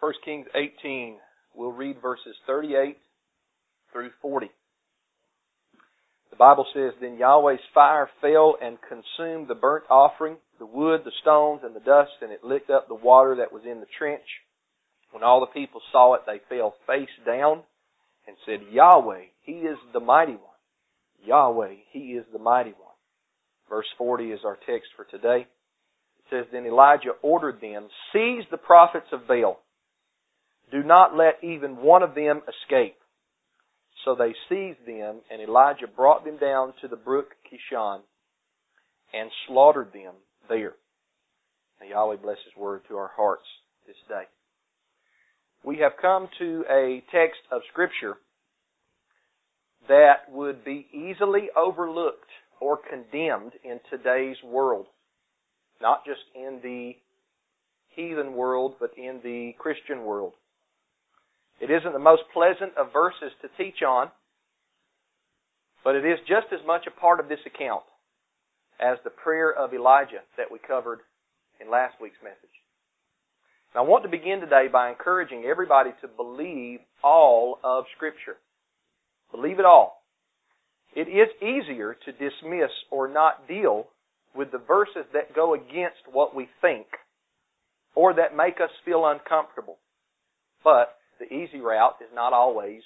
1 Kings 18, we'll read verses 38 through 40. The Bible says, Then Yahweh's fire fell and consumed the burnt offering, the wood, the stones, and the dust, and it licked up the water that was in the trench. When all the people saw it, they fell face down and said, Yahweh, He is the mighty one. Yahweh, He is the mighty one. Verse 40 is our text for today. It says, Then Elijah ordered them, Seize the prophets of Baal. Do not let even one of them escape. So they seized them, and Elijah brought them down to the brook Kishon and slaughtered them there. May Yahweh bless His word to our hearts this day. We have come to a text of Scripture that would be easily overlooked or condemned in today's world. Not just in the heathen world, but in the Christian world. It isn't the most pleasant of verses to teach on, but it is just as much a part of this account as the prayer of Elijah that we covered in last week's message. I want to begin today by encouraging everybody to believe all of Scripture. Believe it all. It is easier to dismiss or not deal with the verses that go against what we think or that make us feel uncomfortable. But the easy route is not always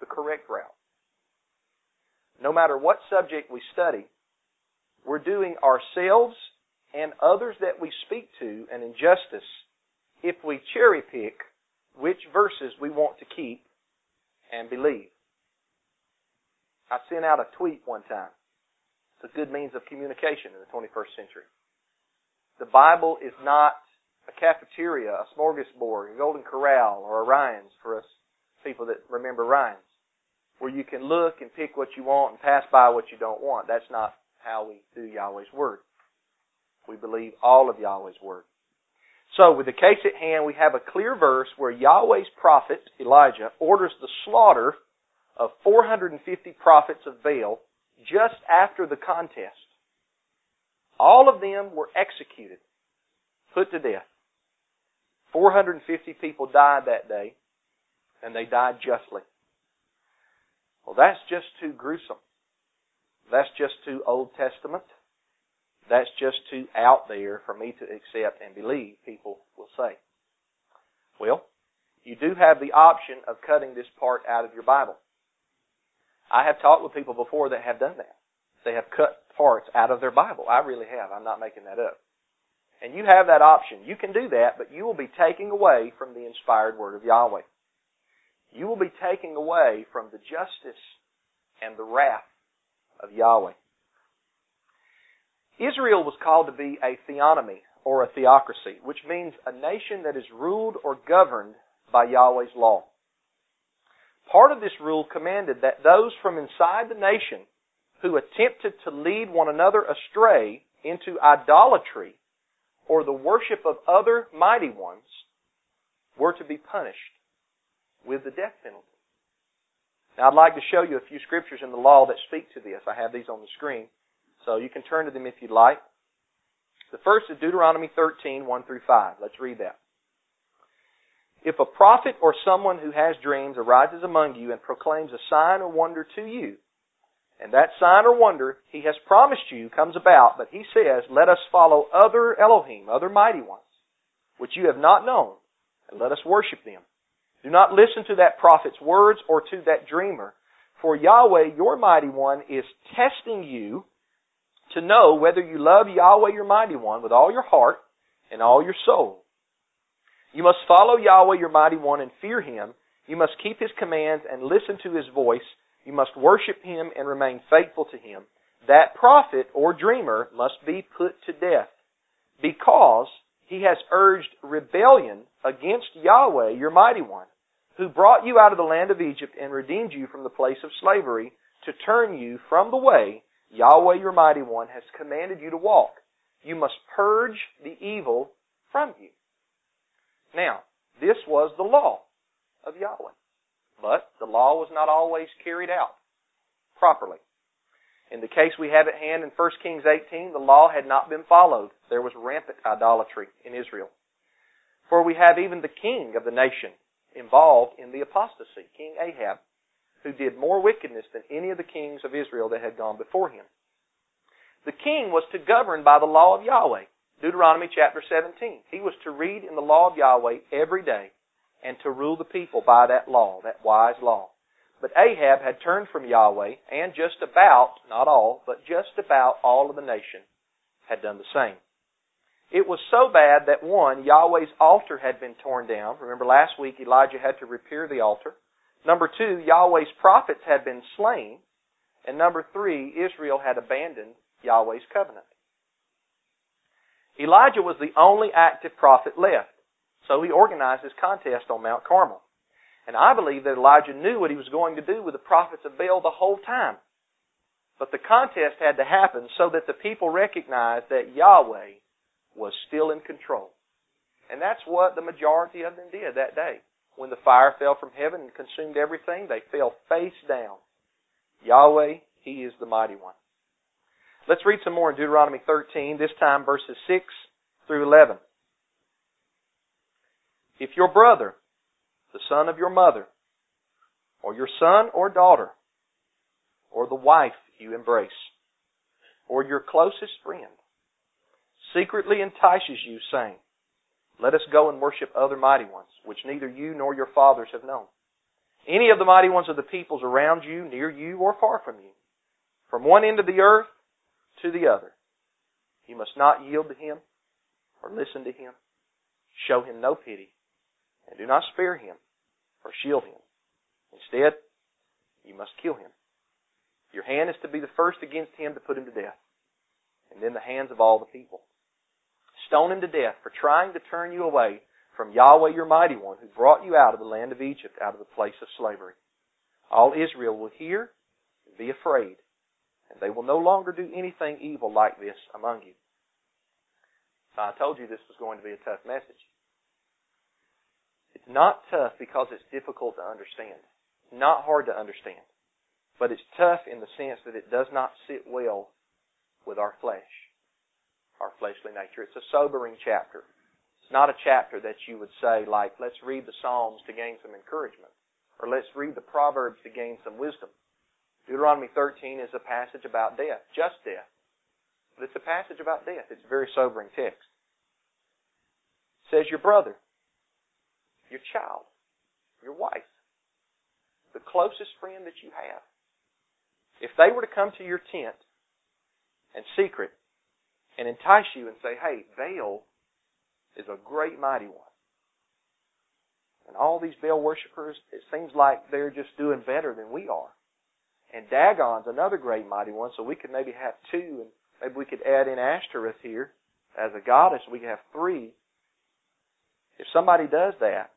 the correct route. No matter what subject we study, we're doing ourselves and others that we speak to an injustice if we cherry pick which verses we want to keep and believe. I sent out a tweet one time. It's a good means of communication in the 21st century. The Bible is not a cafeteria, a smorgasbord, a Golden Corral, or a Ryan's for us people that remember Ryan's, where you can look and pick what you want and pass by what you don't want. That's not how we do Yahweh's Word. We believe all of Yahweh's Word. So, with the case at hand, we have a clear verse where Yahweh's prophet, Elijah, orders the slaughter of 450 prophets of Baal just after the contest. All of them were executed, put to death. 450 people died that day, and they died justly. Well, that's just too gruesome. That's just too Old Testament. That's just too out there for me to accept and believe, people will say. Well, you do have the option of cutting this part out of your Bible. I have talked with people before that have done that. They have cut parts out of their Bible. I really have. I'm not making that up. And you have that option. You can do that, but you will be taking away from the inspired word of Yahweh. You will be taking away from the justice and the wrath of Yahweh. Israel was called to be a theonomy or a theocracy, which means a nation that is ruled or governed by Yahweh's law. Part of this rule commanded that those from inside the nation who attempted to lead one another astray into idolatry or the worship of other mighty ones were to be punished with the death penalty. Now I'd like to show you a few scriptures in the law that speak to this. I have these on the screen, so you can turn to them if you'd like. The first is Deuteronomy 13, 1 through 5. Let's read that. If a prophet or someone who has dreams arises among you and proclaims a sign or wonder to you, and that sign or wonder he has promised you comes about, but he says, Let us follow other Elohim, other mighty ones, which you have not known, and let us worship them. Do not listen to that prophet's words or to that dreamer, for Yahweh, your mighty one, is testing you to know whether you love Yahweh, your mighty one, with all your heart and all your soul. You must follow Yahweh, your mighty one, and fear him. You must keep his commands and listen to his voice you must worship him and remain faithful to him. That prophet or dreamer must be put to death because he has urged rebellion against Yahweh, your mighty one, who brought you out of the land of Egypt and redeemed you from the place of slavery to turn you from the way Yahweh, your mighty one, has commanded you to walk. You must purge the evil from you. Now, this was the law of Yahweh. But the law was not always carried out properly. In the case we have at hand in 1 Kings 18, the law had not been followed. There was rampant idolatry in Israel. For we have even the king of the nation involved in the apostasy, King Ahab, who did more wickedness than any of the kings of Israel that had gone before him. The king was to govern by the law of Yahweh. Deuteronomy chapter 17. He was to read in the law of Yahweh every day and to rule the people by that law, that wise law. But Ahab had turned from Yahweh, and just about, not all, but just about all of the nation had done the same. It was so bad that one, Yahweh's altar had been torn down. Remember last week Elijah had to repair the altar. Number two, Yahweh's prophets had been slain. And number three, Israel had abandoned Yahweh's covenant. Elijah was the only active prophet left. So he organized his contest on Mount Carmel. And I believe that Elijah knew what he was going to do with the prophets of Baal the whole time. But the contest had to happen so that the people recognized that Yahweh was still in control. And that's what the majority of them did that day. When the fire fell from heaven and consumed everything, they fell face down. Yahweh, He is the mighty one. Let's read some more in Deuteronomy 13, this time verses 6 through 11. If your brother, the son of your mother, or your son or daughter, or the wife you embrace, or your closest friend, secretly entices you, saying, Let us go and worship other mighty ones, which neither you nor your fathers have known. Any of the mighty ones of the peoples around you, near you, or far from you, from one end of the earth to the other. You must not yield to him or listen to him. Show him no pity, and do not spare him or shield him. Instead, you must kill him. Your hand is to be the first against him to put him to death, and then the hands of all the people. Stone him to death for trying to turn you away from Yahweh your mighty one who brought you out of the land of Egypt, out of the place of slavery. All Israel will hear and be afraid, and they will no longer do anything evil like this among you. I told you this was going to be a tough message. It's not tough because it's difficult to understand. It's not hard to understand. But it's tough in the sense that it does not sit well with our flesh our fleshly nature. It's a sobering chapter. It's not a chapter that you would say, like, let's read the Psalms to gain some encouragement, or let's read the Proverbs to gain some wisdom. Deuteronomy 13 is a passage about death, just death. But it's a passage about death. It's a very sobering text. It says your brother, your child, your wife, the closest friend that you have. If they were to come to your tent and secret and entice you and say, hey, Baal is a great mighty one. And all these Baal worshippers, it seems like they're just doing better than we are. And Dagon's another great mighty one, so we could maybe have two, and maybe we could add in Ashtoreth here as a goddess, we could have three. If somebody does that,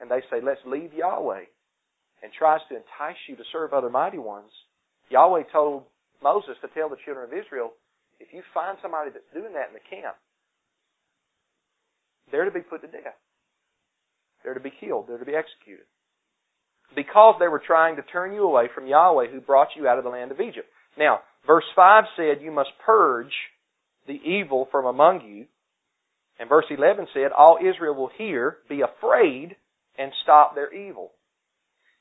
and they say, let's leave Yahweh, and tries to entice you to serve other mighty ones, Yahweh told Moses to tell the children of Israel, if you find somebody that's doing that in the camp, they're to be put to death. They're to be killed. They're to be executed. Because they were trying to turn you away from Yahweh who brought you out of the land of Egypt. Now, verse 5 said, You must purge the evil from among you. And verse 11 said, All Israel will hear, be afraid, and stop their evil.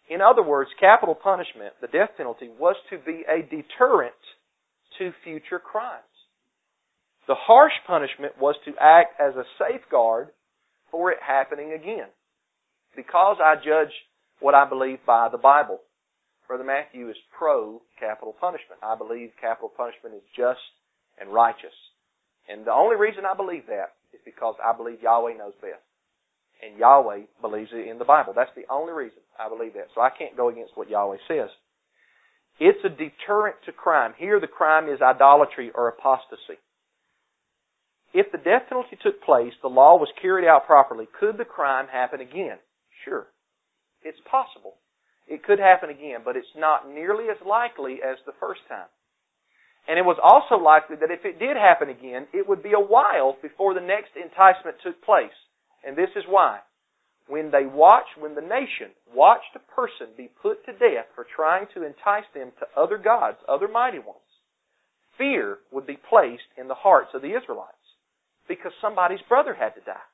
In other words, capital punishment, the death penalty, was to be a deterrent to future crimes. The harsh punishment was to act as a safeguard for it happening again. Because I judge what I believe by the Bible. Brother Matthew is pro capital punishment. I believe capital punishment is just and righteous. And the only reason I believe that is because I believe Yahweh knows best. And Yahweh believes it in the Bible. That's the only reason I believe that. So I can't go against what Yahweh says. It's a deterrent to crime. Here the crime is idolatry or apostasy. If the death penalty took place, the law was carried out properly, could the crime happen again? Sure. It's possible. It could happen again, but it's not nearly as likely as the first time. And it was also likely that if it did happen again, it would be a while before the next enticement took place. And this is why. When they watched, when the nation watched a person be put to death for trying to entice them to other gods, other mighty ones, fear would be placed in the hearts of the Israelites because somebody's brother had to die.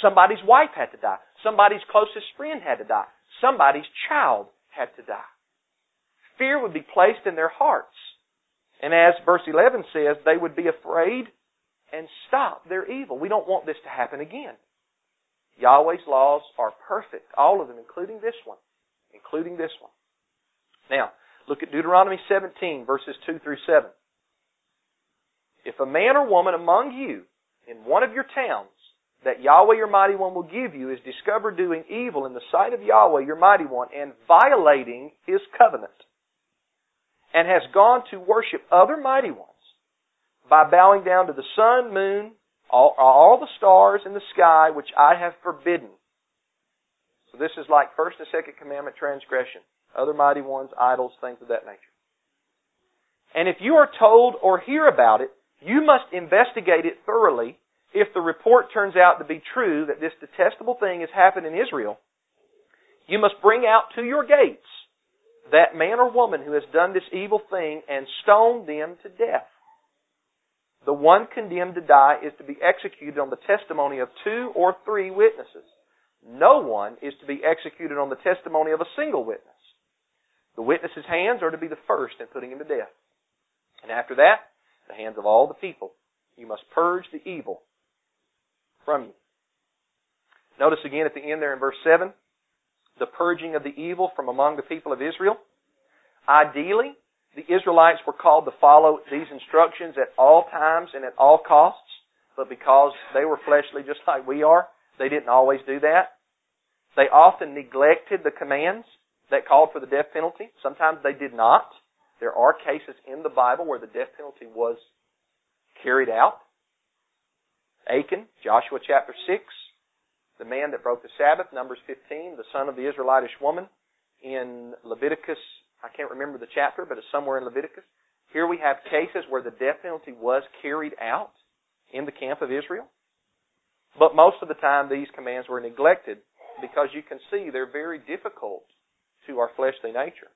Somebody's wife had to die. Somebody's closest friend had to die. Somebody's child had to die. Fear would be placed in their hearts. And as verse 11 says, they would be afraid and stop their evil. We don't want this to happen again. Yahweh's laws are perfect, all of them, including this one. Including this one. Now, look at Deuteronomy 17, verses 2 through 7. If a man or woman among you in one of your towns that Yahweh your mighty one will give you is discovered doing evil in the sight of Yahweh your mighty one and violating his covenant, and has gone to worship other mighty ones by bowing down to the sun, moon, all, all the stars in the sky which I have forbidden. So this is like first and second commandment transgression. Other mighty ones, idols, things of that nature. And if you are told or hear about it, you must investigate it thoroughly. If the report turns out to be true that this detestable thing has happened in Israel, you must bring out to your gates that man or woman who has done this evil thing and stone them to death. The one condemned to die is to be executed on the testimony of two or three witnesses. No one is to be executed on the testimony of a single witness. The witness's hands are to be the first in putting him to death. And after that, the hands of all the people. You must purge the evil from you. Notice again at the end there in verse 7, the purging of the evil from among the people of Israel. Ideally, the Israelites were called to follow these instructions at all times and at all costs, but because they were fleshly just like we are, they didn't always do that. They often neglected the commands that called for the death penalty. Sometimes they did not. There are cases in the Bible where the death penalty was carried out. Achan, Joshua chapter 6, the man that broke the Sabbath, Numbers 15, the son of the Israelitish woman, in Leviticus I can't remember the chapter, but it's somewhere in Leviticus. Here we have cases where the death penalty was carried out in the camp of Israel. But most of the time these commands were neglected because you can see they're very difficult to our fleshly nature.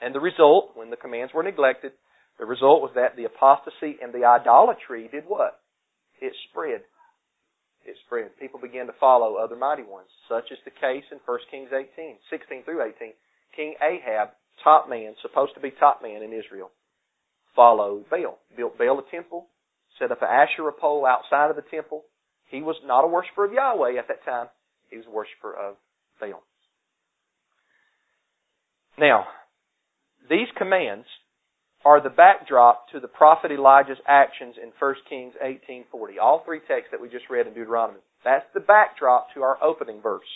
And the result, when the commands were neglected, the result was that the apostasy and the idolatry did what? It spread. It spread. People began to follow other mighty ones, such is the case in 1 Kings 18, 16 through 18. King Ahab top man, supposed to be top man in Israel, followed Baal. Built Baal a temple, set up an Asherah pole outside of the temple. He was not a worshiper of Yahweh at that time. He was a worshiper of Baal. Now, these commands are the backdrop to the prophet Elijah's actions in 1 Kings 18:40. All three texts that we just read in Deuteronomy. That's the backdrop to our opening verse.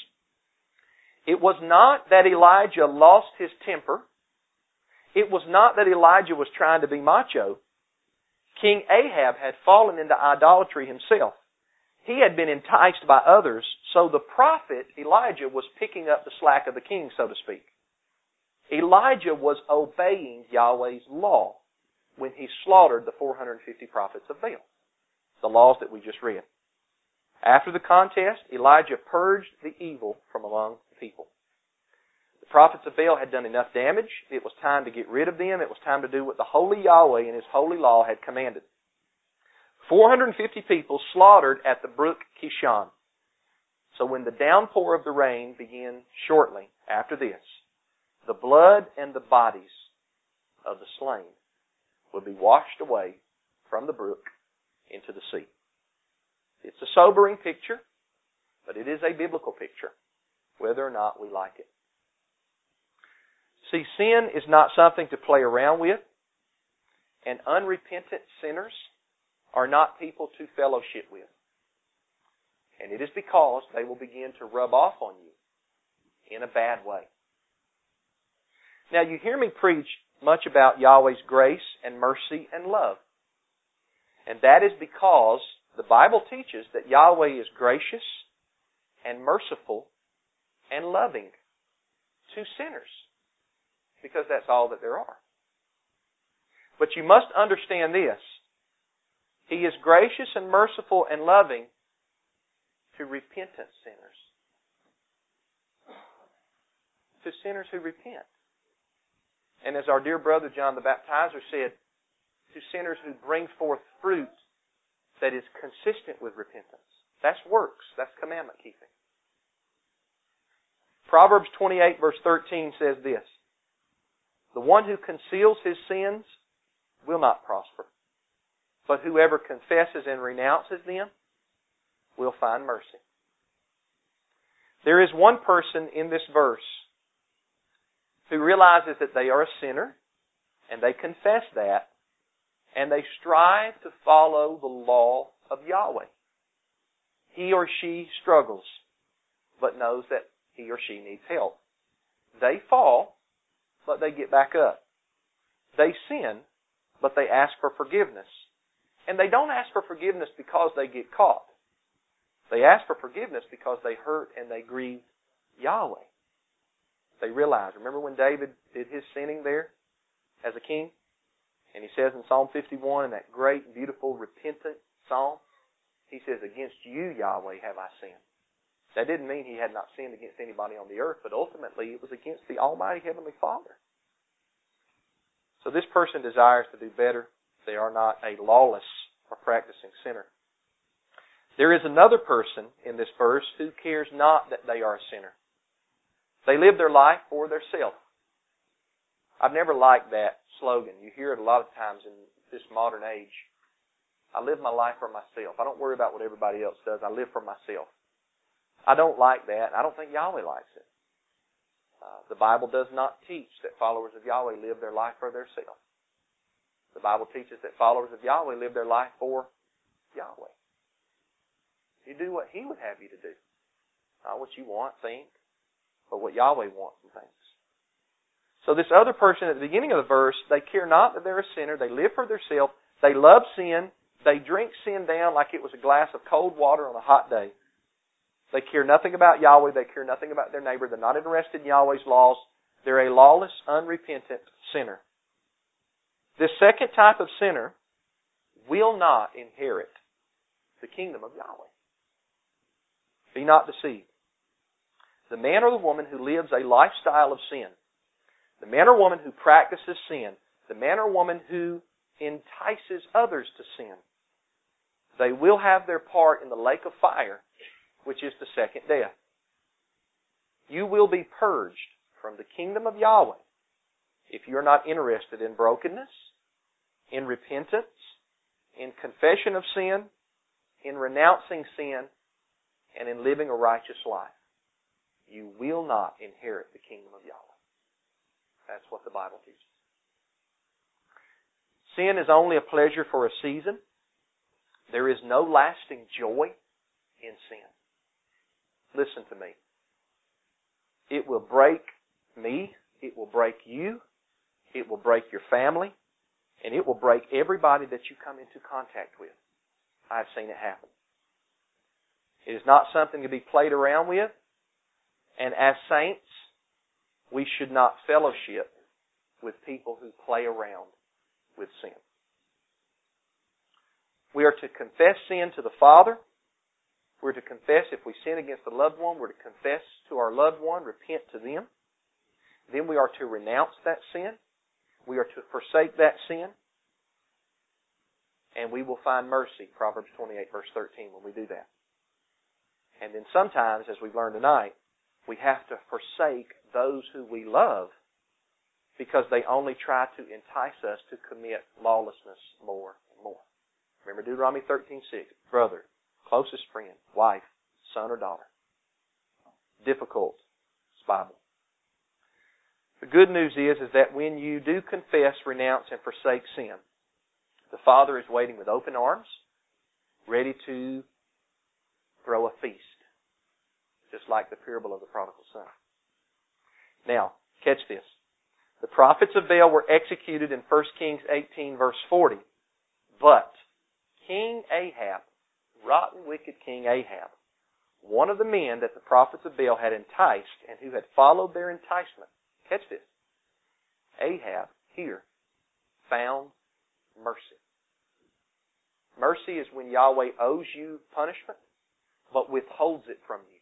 It was not that Elijah lost his temper it was not that Elijah was trying to be macho. King Ahab had fallen into idolatry himself. He had been enticed by others, so the prophet Elijah was picking up the slack of the king, so to speak. Elijah was obeying Yahweh's law when he slaughtered the 450 prophets of Baal. The laws that we just read. After the contest, Elijah purged the evil from among the people. Prophets of Baal had done enough damage. It was time to get rid of them. It was time to do what the holy Yahweh and His holy law had commanded. 450 people slaughtered at the brook Kishon. So when the downpour of the rain began shortly after this, the blood and the bodies of the slain would be washed away from the brook into the sea. It's a sobering picture, but it is a biblical picture, whether or not we like it. See, sin is not something to play around with, and unrepentant sinners are not people to fellowship with. And it is because they will begin to rub off on you in a bad way. Now, you hear me preach much about Yahweh's grace and mercy and love. And that is because the Bible teaches that Yahweh is gracious and merciful and loving to sinners because that's all that there are. But you must understand this. He is gracious and merciful and loving to repentant sinners. To sinners who repent. And as our dear brother John the Baptizer said, to sinners who bring forth fruit that is consistent with repentance. That's works. That's commandment keeping. Proverbs 28 verse 13 says this, The one who conceals his sins will not prosper, but whoever confesses and renounces them will find mercy. There is one person in this verse who realizes that they are a sinner, and they confess that, and they strive to follow the law of Yahweh. He or she struggles, but knows that he or she needs help. They fall, but they get back up. They sin, but they ask for forgiveness. And they don't ask for forgiveness because they get caught. They ask for forgiveness because they hurt and they grieve Yahweh. They realize. Remember when David did his sinning there as a king? And he says in Psalm 51, in that great, beautiful, repentant psalm, he says, Against you, Yahweh, have I sinned. That didn't mean he had not sinned against anybody on the earth, but ultimately it was against the Almighty Heavenly Father. So this person desires to do better. They are not a lawless or practicing sinner. There is another person in this verse who cares not that they are a sinner. They live their life for their self. I've never liked that slogan. You hear it a lot of times in this modern age. I live my life for myself. I don't worry about what everybody else does. I live for myself. I don't like that. I don't think Yahweh likes it. Uh, the Bible does not teach that followers of Yahweh live their life for themselves. The Bible teaches that followers of Yahweh live their life for Yahweh. You do what He would have you to do. Not what you want, think, but what Yahweh wants and thinks. So this other person at the beginning of the verse, they care not that they're a sinner. They live for themselves. They love sin. They drink sin down like it was a glass of cold water on a hot day. They care nothing about Yahweh. They care nothing about their neighbor. They're not interested in Yahweh's laws. They're a lawless, unrepentant sinner. This second type of sinner will not inherit the kingdom of Yahweh. Be not deceived. The man or the woman who lives a lifestyle of sin, the man or woman who practices sin, the man or woman who entices others to sin, they will have their part in the lake of fire, which is the second death. You will be purged from the kingdom of Yahweh if you're not interested in brokenness, in repentance, in confession of sin, in renouncing sin, and in living a righteous life. You will not inherit the kingdom of Yahweh. That's what the Bible teaches. Sin is only a pleasure for a season. There is no lasting joy in sin. Listen to me. It will break me. It will break you. It will break your family. And it will break everybody that you come into contact with. I've seen it happen. It is not something to be played around with. And as saints, we should not fellowship with people who play around with sin. We are to confess sin to the Father. We're to confess if we sin against a loved one, we're to confess to our loved one, repent to them. Then we are to renounce that sin. We are to forsake that sin. And we will find mercy, Proverbs 28 verse 13, when we do that. And then sometimes, as we've learned tonight, we have to forsake those who we love because they only try to entice us to commit lawlessness more and more. Remember Deuteronomy 13:6, brother, closest friend, wife, son or daughter. Difficult. It's Bible. The good news is, is that when you do confess, renounce, and forsake sin, the Father is waiting with open arms, ready to throw a feast. Just like the parable of the prodigal son. Now, catch this. The prophets of Baal were executed in 1 Kings 18 verse 40. But King Ahab, rotten wicked King Ahab, one of the men that the prophets of Baal had enticed and who had followed their enticement, catch this, Ahab, here, found mercy. Mercy is when Yahweh owes you punishment but withholds it from you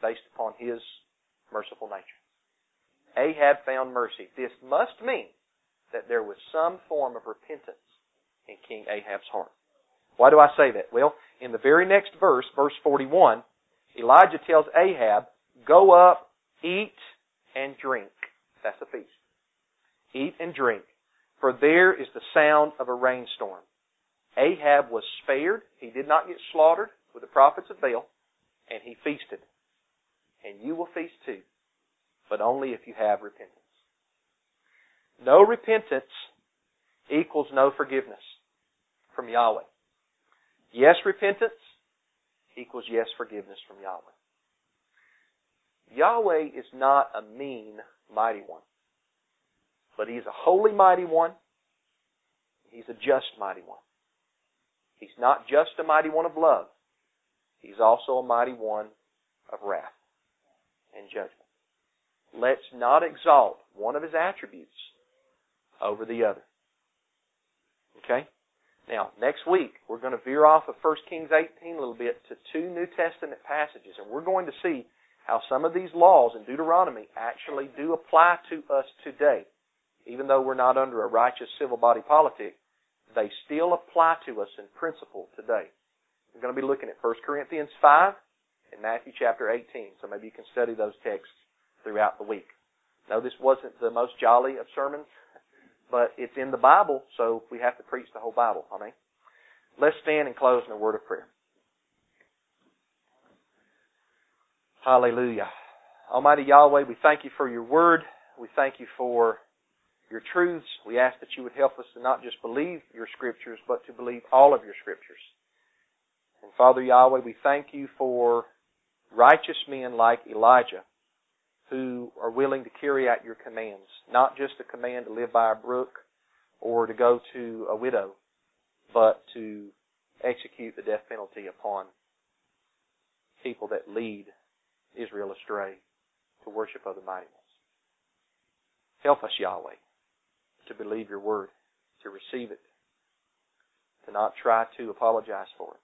based upon his merciful nature. Ahab found mercy. This must mean that there was some form of repentance in King Ahab's heart. Why do I say that? Well, in the very next verse, verse 41, Elijah tells Ahab, Go up, eat, and drink. That's a feast. Eat and drink, for there is the sound of a rainstorm. Ahab was spared. He did not get slaughtered with the prophets of Baal, and he feasted. And you will feast too, but only if you have repentance. No repentance equals no forgiveness from Yahweh. Yes, repentance equals yes, forgiveness from Yahweh. Yahweh is not a mean, mighty one. But He's a holy, mighty one. He's a just, mighty one. He's not just a mighty one of love. He's also a mighty one of wrath and judgment. Let's not exalt one of His attributes over the other. Okay? Now, next week, we're going to veer off of 1 Kings 18 a little bit to two New Testament passages, and we're going to see how some of these laws in Deuteronomy actually do apply to us today. Even though we're not under a righteous civil body politic, they still apply to us in principle today. We're going to be looking at 1 Corinthians 5 and Matthew chapter 18, so maybe you can study those texts throughout the week. No, this wasn't the most jolly of sermons, but it's in the Bible, so we have to preach the whole Bible. I mean, let's stand and close in a word of prayer. Hallelujah. Almighty Yahweh, we thank you for your word. We thank you for your truths. We ask that you would help us to not just believe your scriptures, but to believe all of your scriptures. And Father Yahweh, we thank you for righteous men like Elijah who are willing to carry out your commands, not just a command to live by a brook or to go to a widow, but to execute the death penalty upon people that lead Israel astray to worship other mighty ones. Help us, Yahweh, to believe your word, to receive it, to not try to apologize for it.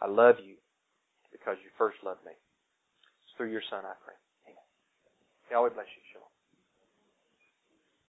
I love you because you first loved me. Through your Son I pray. Amen. Yahweh bless you.